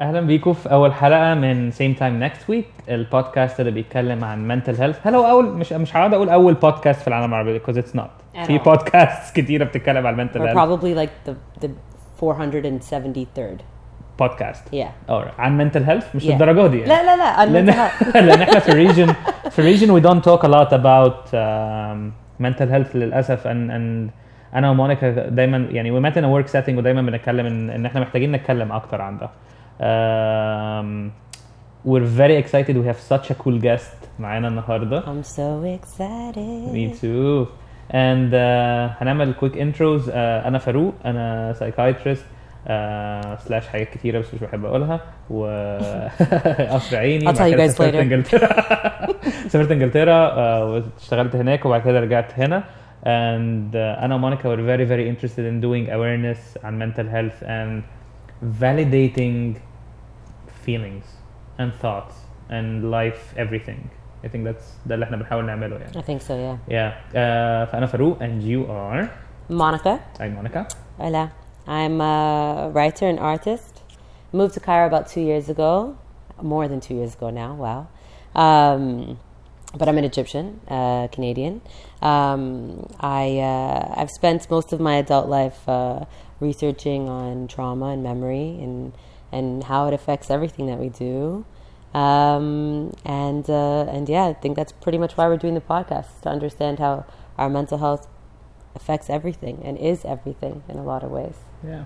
أهلا بيكم في أول حلقة من سيم تايم نيكست ويك البودكاست اللي بيتكلم عن منتل هيلث هل هو اول مش مش هقعد أقول أول بودكاست في العالم العربي because it's not At في. بودكاست كتيرة بتتكلم عن المنتل هيلث probably like the the 473rd. بودكاست Yeah. or عن منتل هيلث مش Yeah. للدرجة دي يعني. لا لا لا لأن I'm لأن إحنا في الريجن في الريجن we don't talk a lot about um, mental health للأسف and, and أنا ومونيكا دايما يعني met in a work setting ودايما بنتكلم ان, إن إحنا محتاجين نتكلم أكتر عن ده. Um, we're very excited we have such a cool guest معانا النهارده. I'm so excited. Me too. And uh, هنعمل quick intros uh, انا فاروق انا psychiatrist uh, سلاش حاجات كتيره بس مش بحب اقولها و قصر عيني I'll وبعد tell you كده guys سافرت later. انجلترا سافرت انجلترا uh, واشتغلت هناك وبعد كده رجعت هنا and uh, انا ومونيكا were very very interested in doing awareness عن mental health and validating feelings and thoughts and life everything I think that's ده اللي احنا بنحاول نعمله يعني I think so, yeah. Yeah. Uh, فأنا فاروق and you are Monica. I'm Monica. Hola. I'm a writer and artist. Moved to Cairo about two years ago. More than two years ago now. Wow. Um, but I'm an Egyptian, uh, Canadian. Um, I uh, I've spent most of my adult life uh, researching on trauma and memory and and how it affects everything that we do. Um, and uh, and yeah, I think that's pretty much why we're doing the podcast to understand how our mental health affects everything and is everything in a lot of ways. Yeah.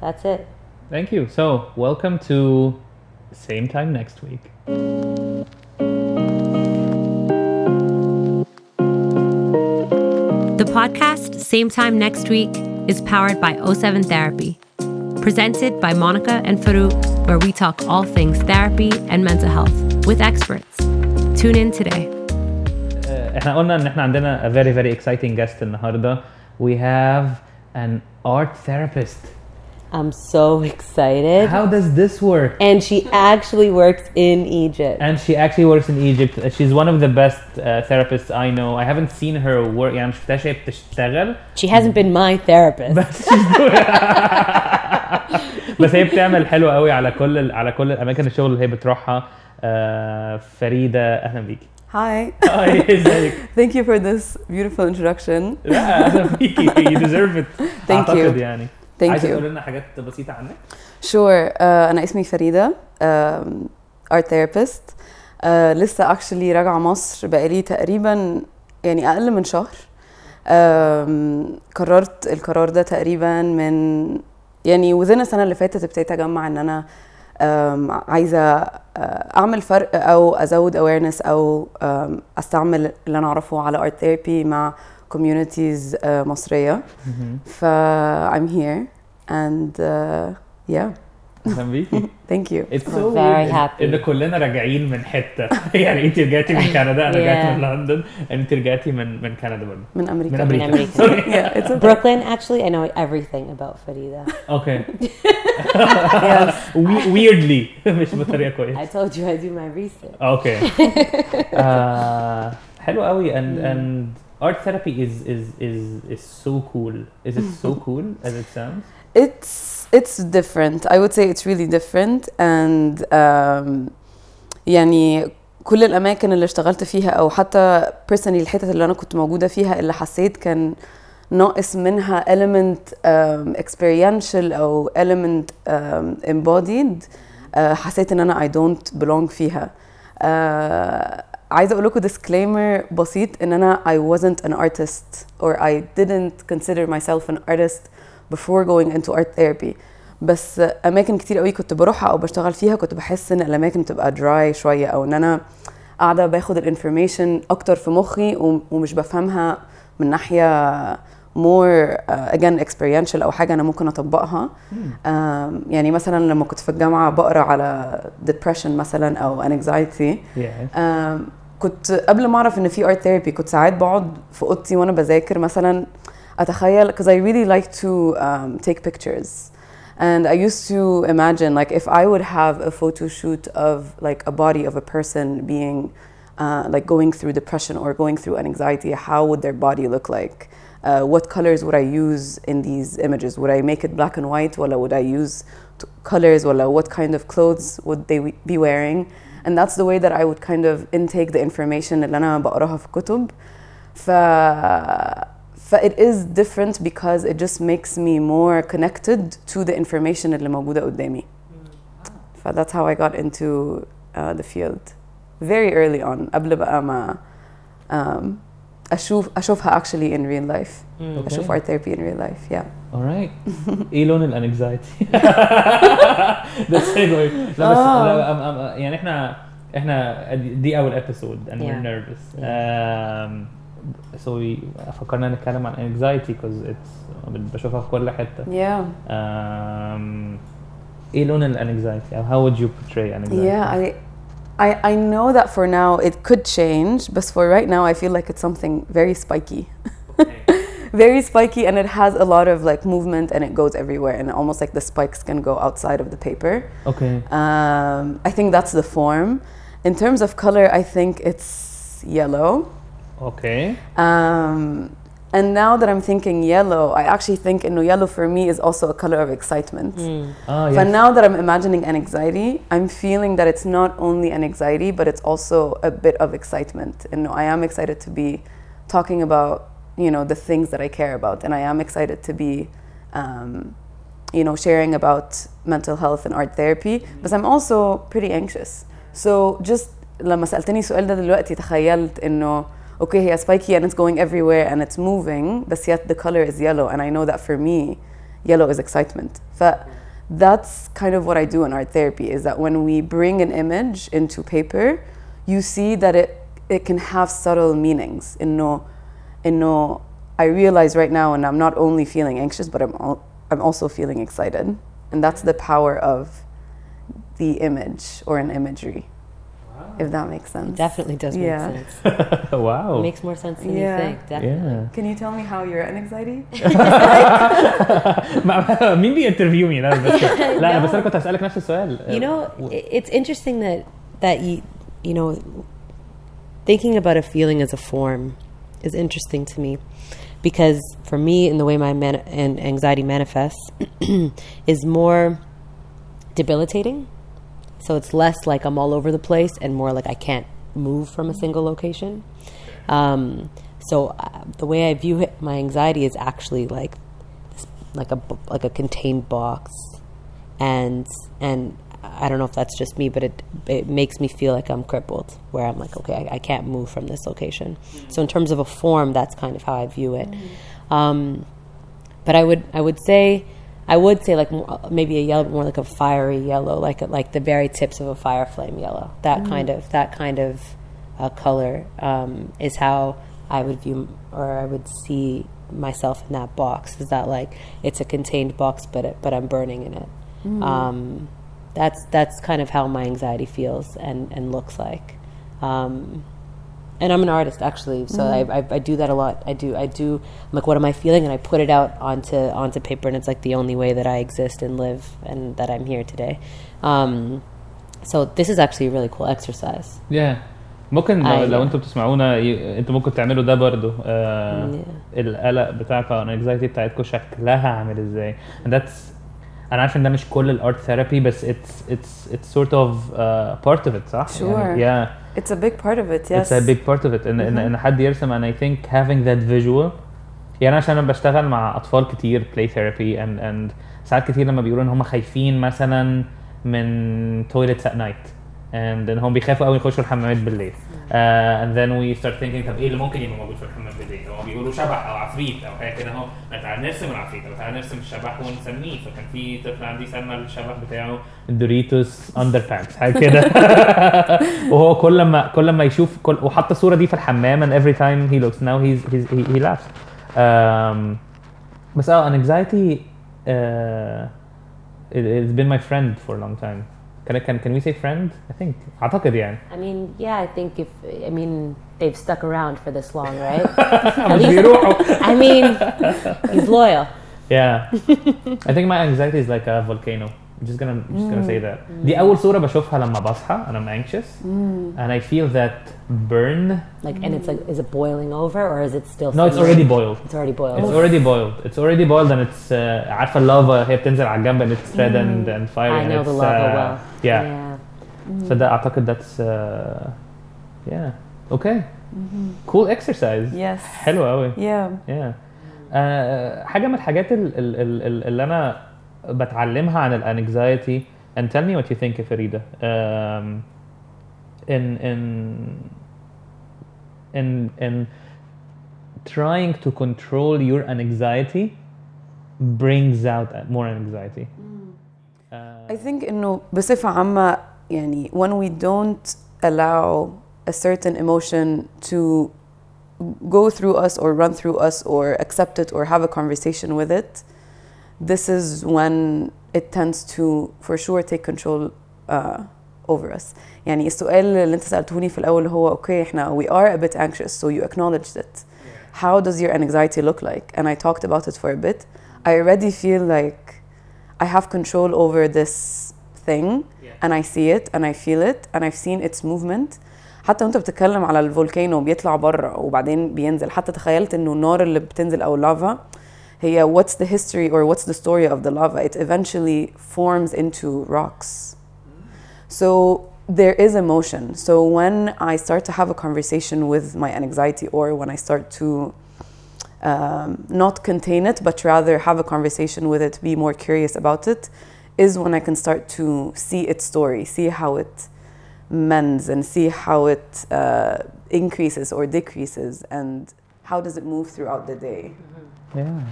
That's it. Thank you. So welcome to same time next week. The podcast, same time next week, is powered by O7 Therapy. Presented by Monica and Farouk, where we talk all things therapy and mental health with experts. Tune in today. Uh, احنا قلنا ان احنا عندنا a very very exciting guest النهارده. We have an art therapist. I'm so excited. How does this work? and she actually works in Egypt. And she actually works in Egypt. Uh, She's one of the best uh, therapists I know. I haven't seen her work. يعني مش شفتهاش هي بتشتغل. She hasn't been my therapist. بس she's doing- بس هي بتعمل حلو قوي على كل ال- على كل الاماكن الشغل اللي هي بتروحها آه، فريده اهلا بيكي Hi. هاي ازيك Thank you for this beautiful introduction. لا اهلا بيكي you deserve it Thank اعتقد you. يعني Thank عايزة تقول لنا حاجات بسيطة عنك؟ شور sure. uh, أنا اسمي فريدة ارت uh, ثيرابيست uh, لسه اكشلي راجعة مصر بقالي تقريبا يعني أقل من شهر قررت القرار ده تقريبا من يعني وزن السنة اللي فاتت ابتديت أجمع إن أنا عايزة آه، أعمل فرق أو أزود اويرنس أو أستعمل اللي أنا أعرفه على ارت ثيرابي مع communities uh, مصرية. ف I'm here and uh, yeah اهلا بيكي thank you It's so We're weird very إن- happy. ان كلنا راجعين من حته يعني انت رجعتي من كندا انا رجعت Yeah. من لندن انت رجعتي من من كندا برضه من أمريكا من امريكا أمريكا. سوري yeah it's okay Brooklyn, actually, I know everything about Farida. اوكي yes weirdly مش بطريقه كويسه I told you I do my research. Okay. uh, حلو قوي and and art therapy is is is is so cool. Is it so cool as it sounds? it's it's different I would say it's really different and um, يعني كل الأماكن اللي اشتغلت فيها أو حتى personally الحتت اللي أنا كنت موجودة فيها اللي حسيت كان ناقص منها element um, experiential أو element um, embodied uh, حسيت إن أنا I don't belong فيها uh, عايزة أقول لكم disclaimer بسيط إن أنا I wasn't an artist or I didn't consider myself an artist before going into art therapy. بس أماكن كتير قوي كنت بروحها أو بشتغل فيها كنت بحس إن الأماكن بتبقى دراي شوية أو إن أنا قاعدة باخد الانفورميشن أكتر في مخي وم- ومش بفهمها من ناحية more uh, again experiential أو حاجة أنا ممكن أطبقها. Um, يعني مثلا لما كنت في الجامعة بقرأ على depression مثلا أو anxiety. Yes. آم، كنت قبل ما اعرف ان في art therapy كنت ساعات بقعد في اوضتي وانا بذاكر مثلا اتخيل because I really like to um, take pictures and I used to imagine like if I would have a photo shoot of like a body of a person being uh, like going through depression or going through an anxiety how would their body look like uh, what colors would I use in these images? Would I make it black and white? Or would I use t- colors? Or what kind of clothes would they we- be wearing? And that's the way that I would kind of intake the information اللي أنا بقراها في كتب. ف ف it is different because it just makes me more connected to the information اللي موجودة قدامي. ف that's how I got into uh, the field very early on قبل بقى ما um, أشوف أشوفها actually in real life. أشوف art therapy in real life. Yeah. alright ايه لون الانكزايتي ده segue لا بس لا أم أم يعني احنا احنا دي اول ابيسود and we're Yeah. nervous um, so we فكرنا نتكلم عن anxiety because it's بشوفها في كل حته Yeah. um, ايه لون الانكزايتي او how would you portray anxiety Yeah, I, I, I know that for now it could change, but for right now I feel like it's something very spiky. very spiky and it has a lot of like movement and it goes everywhere and almost like the spikes can go outside of the paper. okay Um, I think that's the form. In terms of color, I think it's yellow. okay Um, and now that I'm thinking yellow, I actually think you know, yellow for me is also a color of excitement. ah But yes now that I'm imagining an anxiety, I'm feeling that it's not only an anxiety, but it's also a bit of excitement. And I am excited to be talking about, you know, the things that I care about, and I am excited to be, um, you know, sharing about mental health and art therapy. But I'm also pretty anxious. So just لما سألتني السؤال ده دلوقتي تخيلت إنه okay, he has spiky and it's going everywhere and it's moving, but yet the color is yellow. And I know that for me, yellow is excitement. But that's kind of what I do in art therapy is that when we bring an image into paper, you see that it, it can have subtle meanings. In no, in no, I realize right now, and I'm not only feeling anxious, but I'm, al- I'm also feeling excited. And that's the power of the image or an imagery. if that makes sense Definitely does make Yeah. sense. wow It makes more sense than Yeah. you think. Definitely. yeah Can you tell me how you're an anxiety? ما- مين بينترفيو مي لا بس لا انا بس انا كنت هسالك نفس السؤال You know, i- it's interesting that that you you know thinking about a feeling as a form is interesting to me because for me, in the way my man- and anxiety manifests, is more debilitating. so it's less like I'm all over the place and more like I can't move from a single location. Um, so uh, the way I view it, my anxiety is actually like like a like a contained box, and and I don't know if that's just me, but it it makes me feel like I'm crippled, where I'm like, okay, I, I can't move from this location. So in terms of a form, that's kind of how I view it. Um, but I would I would say I would say like maybe a yellow, more like a fiery yellow, like like the very tips of a fire flame yellow. That kind of that kind of uh, color um, is how I would view or I would see myself in that box. Is that like it's a contained box, but it, but I'm burning in it. Um, that's that's kind of how my anxiety feels and and looks like. Um, and I'm an artist actually, so I, I, I do that a lot. I do I do I'm like what am I feeling, and I put it out onto onto paper, and it's like the only way that I exist and live, and that I'm here today. Um, so this is actually a really cool exercise. yeah. ممكن لو, أيوة. لو انتوا بتسمعونا ي- انتوا ممكن تعملوا ده برضو آه القلق بتاعكم او الانكزايتي بتاعتكم شكلها عامل ازاي and that's انا عارف ان ده مش كل الارت ثيرابي بس it's it's it's sort of uh, part of it صح؟ Sure. يعني, yeah It's a big part of it, yes. it's a big part of it. ان ان إن حد يرسم and I think having that visual يعني عشان أنا بشتغل مع أطفال كتير play therapy and and ساعات كتير لما بيقولوا إن هم خايفين مثلا من toilets at night and إن هم بيخافوا قوي يخشوا الحمامات بالليل. uh, and then we start thinking طب ايه اللي ممكن يبقى موجود في الحمام بالليل؟ هو بيقولوا شبح او عفريت او حاجه كده اهو تعالى نرسم العفريت او تعالى نرسم الشبح ونسميه فكان في طفل عندي سمى الشبح بتاعه دوريتوس اندر بانتس حاجه كده وهو كل ما كل ما يشوف كل وحط الصوره دي في الحمام and every time he looks now he's, he's he, he laughs um, بس اه anxiety uh, it, it's been my friend for a long time can I, can can we say friend I think اعتقد يعني I mean, yeah, I think if I mean they've stuck around for this long, right? مش بيروحوا I mean, he's loyal. yeah I think my anxiety is like a volcano I'm just gonna I'm just gonna say that دي أول صورة بشوفها لما بصحى and I'm anxious and I feel that burn Like, and it's like, is it boiling over or is it still? no it's simmering? already boiled It's already boiled. It's already boiled. It's already boiled and it's uh, عارفة اللافا هي بتنزل على الجنب and it's red and, and fiery I and know it's, the lava uh, well. Yeah. Yeah. فده أعتقد that's uh, yeah okay cool exercise yes حلو قوي yeah yeah uh, حاجة من الحاجات ال- ال- ال- ال- اللي أنا بتعلمها عن الانكزايتي and tell me what you think Farida um, in in in in trying to control your anxiety brings out more anxiety uh, I think انه بصفة عامة يعني when we don't allow a certain emotion to go through us or run through us or accept it or have a conversation with it this is when it tends to for sure take control uh, over us يعني السؤال اللي انت سألتوني في الأول هو okay احنا we are a bit anxious so you acknowledged it how does your anxiety look like and I talked about it for a bit I already feel like I have control over this thing and I see it and I feel it and I've seen its movement حتى وانت بتتكلم على الفولكانو بيطلع بره وبعدين بينزل حتى تخيلت انه النار اللي بتنزل او اللافا هي what's the history or what's the story of the lava? It eventually forms into rocks. So there is emotion. So when I start to have a conversation with my anxiety or when I start to um, not contain it, but rather have a conversation with it, be more curious about it, is when I can start to see its story, see how it mends, and see how it uh, increases or decreases, and how does it move throughout the day. yeah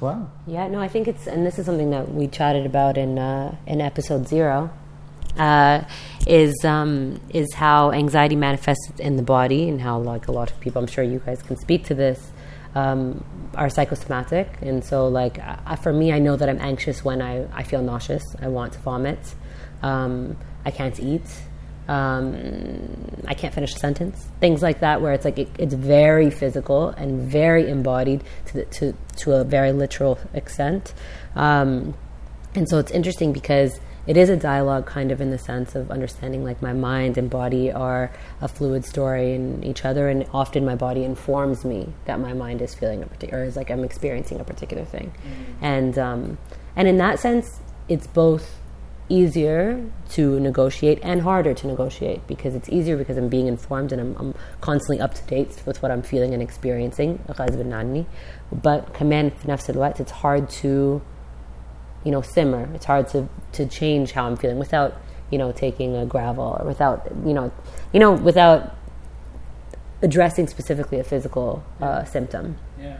wow. Yeah, no, I think it's, and this is something that we chatted about in uh, in episode zero, uh, is um, is how anxiety manifests in the body and how like a lot of people, I'm sure you guys can speak to this, um, are psychosomatic, and so like for me, I know that I'm anxious when I I feel nauseous, I want to vomit, um, I can't eat. Um, I can't finish a sentence. Things like that, where it's like it, it's very physical and very embodied to the, to to a very literal extent. Um, and so it's interesting because it is a dialogue, kind of in the sense of understanding like my mind and body are a fluid story in each other, and often my body informs me that my mind is feeling a particular, or is like I'm experiencing a particular thing, and um, and in that sense, it's both easier to negotiate and harder to negotiate because it's easier because I'm being informed and I'm, I'm constantly up to date with what I'm feeling and experiencing. But command nafs it's hard to, you know, simmer. It's hard to, to change how I'm feeling without, you know, taking a Gravol or without, you know, you know, without addressing specifically a physical uh, symptom. Yeah.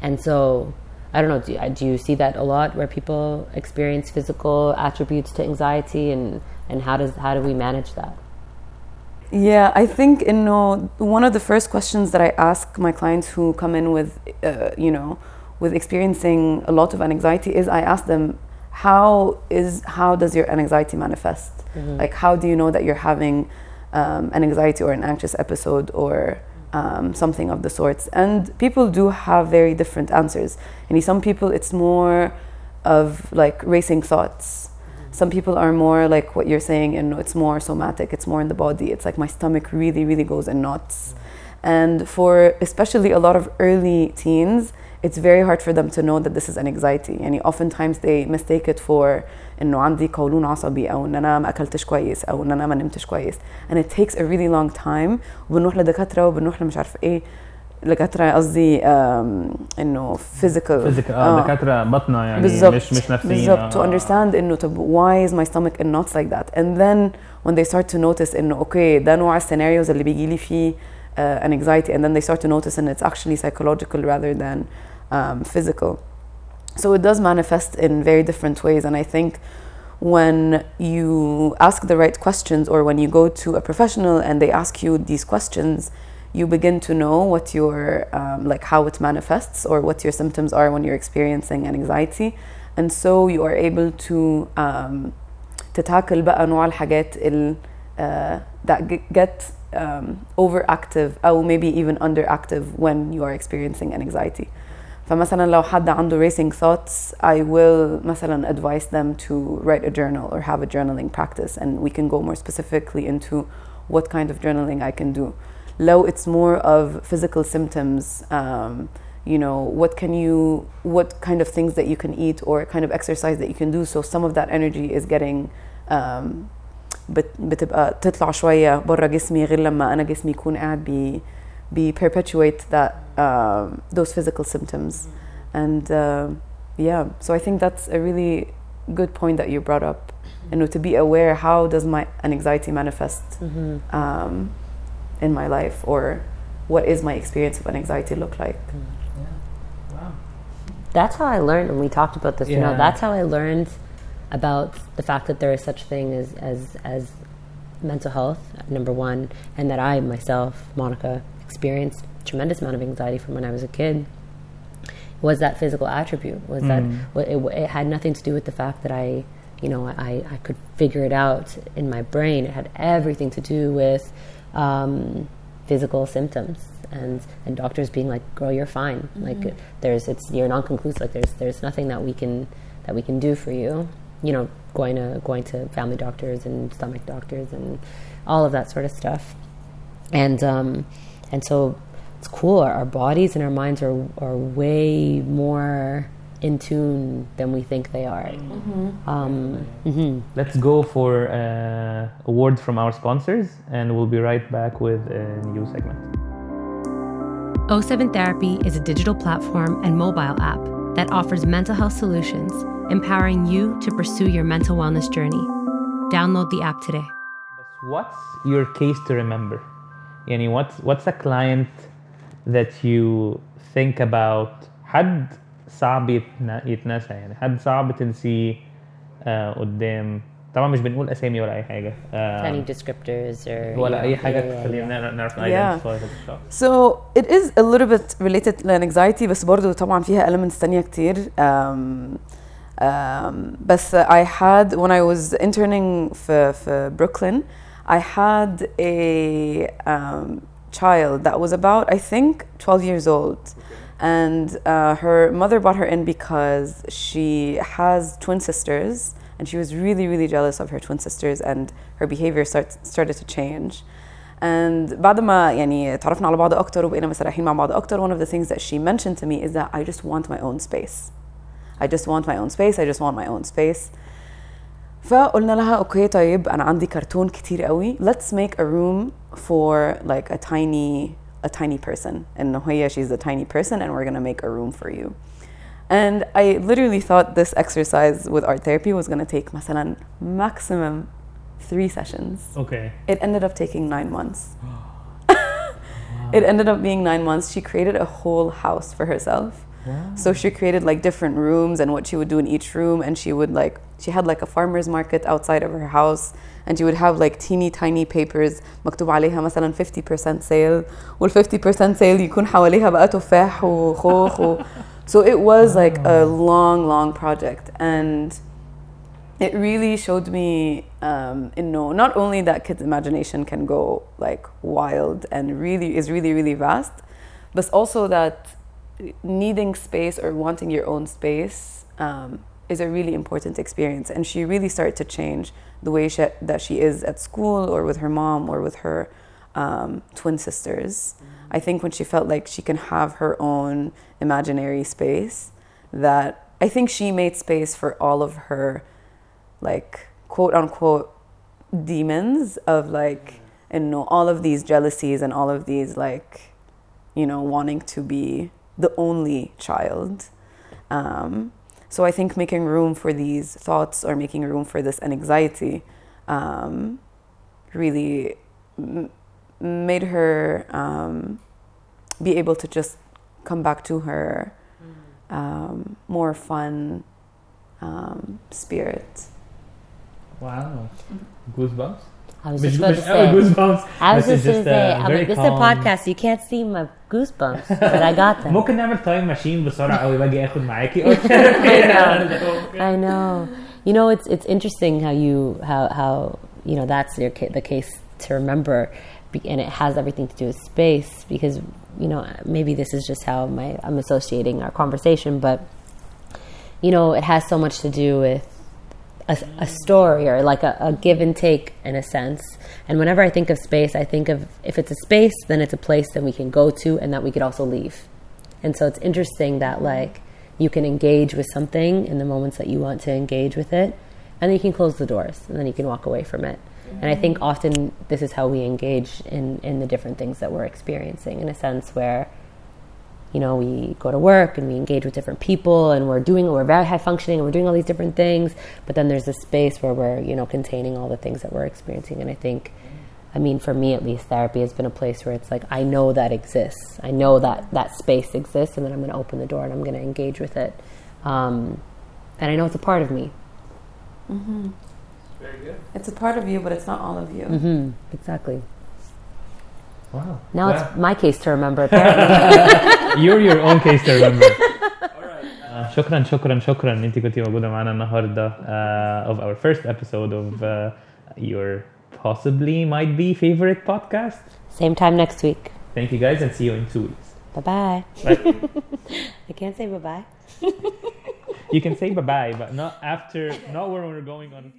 And so I don't know. Do you, do you see that a lot where people experience physical attributes to anxiety, and and how does how do we manage that? Yeah, I think you know one of the first questions that I ask my clients who come in with, uh, you know, with experiencing a lot of anxiety is I ask them how is how does your anxiety manifest? Like how do you know that you're having um, an anxiety or an anxious episode or um, something of the sorts. And people do have very different answers. And some people, it's more of like racing thoughts. Mm-hmm. Some people are more like what you're saying, and it's more somatic, it's more in the body. It's like my stomach really, really goes in knots. Mm-hmm. And for especially a lot of early teens, it's very hard for them to know that this is an anxiety. And oftentimes they mistake it for انه عندي قولون عصبي أو ان أنا ما اكلتش كويس أو ان أنا ما نمتش كويس and it takes a really long time وبنروح لدكاتره وبنروح لمش عارفه إيه دكاتره قصدي um, انه physical فيزيكال آه دكاتره بطنه يعني بالظبط مش مش نفسيين بالظبط to آه. understand انه طب why is my stomach in knots like that and then when they start to notice انه أوكي ده نوع السيناريوز اللي بيجي لي فيه uh, an anxiety and then they start to notice and it's actually psychological rather than um, physical so it does manifest in very different ways and I think when you ask the right questions or when you go to a professional and they ask you these questions you begin to know what your um, like how it manifests or what your symptoms are when you're experiencing an anxiety and so you are able to um, تتاكل بقى نوع الحاجات ال uh, that g- get um, overactive or maybe even underactive when you are experiencing an anxiety فمثلا لو حد عنده racing thoughts I will مثلا advise them to write a journal or have a journaling practice and we can go more specifically into what kind of journaling I can do لو it's more of physical symptoms um, you know what can you what kind of things that you can eat or kind of exercise that you can do so some of that energy is getting um, بت- بتبقى تطلع شوية برا جسمي غير لما أنا جسمي يكون قاعد بي بي perpetuate that um, those physical symptoms and uh, yeah so I think that's a really good point that you brought up you know to be aware how does my an anxiety manifest um, in my life or what is my experience of an anxiety look like yeah. Wow. That's how I learned, and we talked about this. You know, that's how I learned about the fact that there is such thing as as as mental health. Number one, and that I myself, Monica, experienced a tremendous amount of anxiety from when I was a kid. Was that physical attribute? Was that it, it had nothing to do with the fact that I, you know, I, I could figure it out in my brain. It had everything to do with um, physical symptoms and and doctors being like, "Girl, you're fine. Like there's it's you're non-conclusive. Like there's there's nothing that we can that we can do for you. You know, going to going to family doctors and stomach doctors and all of that sort of stuff. And um, and so it's cool. Our, our bodies and our minds are are way more in tune than we think they are. Um, mhm. Let's go for uh, a word from our sponsors, and we'll be right back with a new segment. O7 Therapy is a digital platform and mobile app that offers mental health solutions, empowering you to pursue your mental wellness journey. Download the app today. What's your case to remember? يعني what's what's a client that you think about حد صعب يتنا- يتنسى يعني حد صعب تنسيه آه قدام طبعا مش بنقول اسامي ولا اي حاجه آه Any descriptors or ولا you اي know, حاجه yeah, yeah, تخلينا نعرف Yeah. identify هذا الشخص So it is a little bit related لانكزايتي بس برضو طبعا فيها elements تانية كتير um, um, بس I had when I was interning في, في Brooklyn I had a um, child that was about I think 12 years old and uh, her mother brought her in because she has twin sisters and she was really really jealous of her twin sisters and her behavior start, started to change and بعد ما يعني تعرفنا على بعض اكتر وبقينا مسرحين مع بعض اكتر one of the things that she mentioned to me is that I just want my own space I just want my own space I just want my own space فقلنا لها اوكي طيب انا عندي كرتون كتير قوي let's make a room for like a tiny a tiny person انه هي she's a tiny person and we're gonna make a room for you and I literally thought this exercise with art therapy was gonna take مثلا maximum three sessions اوكي it ended up taking nine months. It ended up being nine months. She created a whole house for herself. So she created like different rooms and what she would do in each room. And she would like, she had like a farmer's market outside of her house. And she would have like teeny tiny papers مكتوب عليها مثلا 50% sale وال 50% sale يكون حواليها بقى تفاح وخوخ و... So it was like a long, long project. And it really showed me um, in no not only that kids imagination can go like wild and really is really really vast but also that needing space or wanting your own space um, is a really important experience. And she really started to change the way she, that she is at school or with her mom or with her um, twin sisters. I think when she felt like she can have her own imaginary space that i think she made space for all of her like quote unquote demons of like and know all of these jealousies and all of these like you know wanting to be the only child um, so i think making room for these thoughts or making room for this anxiety um, really m- made her um, be able to just come back to her um, more fun um, spirit Wow. Goosebumps? I was مش just about مش to قوي say. goosebumps I was بس just going to uh, say, I'm very like, this is a calm. podcast. You can't see my goosebumps, but I got them. ممكن نعمل تايم ماشين بسرعه قوي باجي اخد معاكي I know. You know, it's it's interesting how you how how you know that's your ca- the case to remember, be- and it has everything to do with space because you know, maybe this is just how my I'm associating our conversation, but you know, it has so much to do with a, a story or like a, a give and take in a sense. And whenever I think of space, I think of if it's a space, then it's a place that we can go to and that we could also leave. And so it's interesting that like you can engage with something in the moments that you want to engage with it, and then you can close the doors and then you can walk away from it. And I think often this is how we engage in, in the different things that we're experiencing in a sense where, you know, we go to work and we engage with different people and we're doing, we're very high functioning and we're doing all these different things. But then there's this space where we're, you know, containing all the things that we're experiencing. And I think, I mean, for me at least, therapy has been a place where it's like, I know that exists. I know that that space exists and then I'm going to open the door and I'm going to engage with it. Um, and I know it's a part of me. Very good. It's a part of you, but it's not all of you. Mm-hmm. Exactly. Wow. Now Yeah. it's my case to remember, apparently. You're your own case to remember. آه، شكرا شكرا شكرا ان انت كنتي موجوده معانا النهارده uh, of our first episode of uh, your possibly might be favorite podcast. Same time next week. Thank you guys and see you in two weeks. Bye bye. Bye. I can't say bye bye. you can say bye bye, but not after, not when we're going on.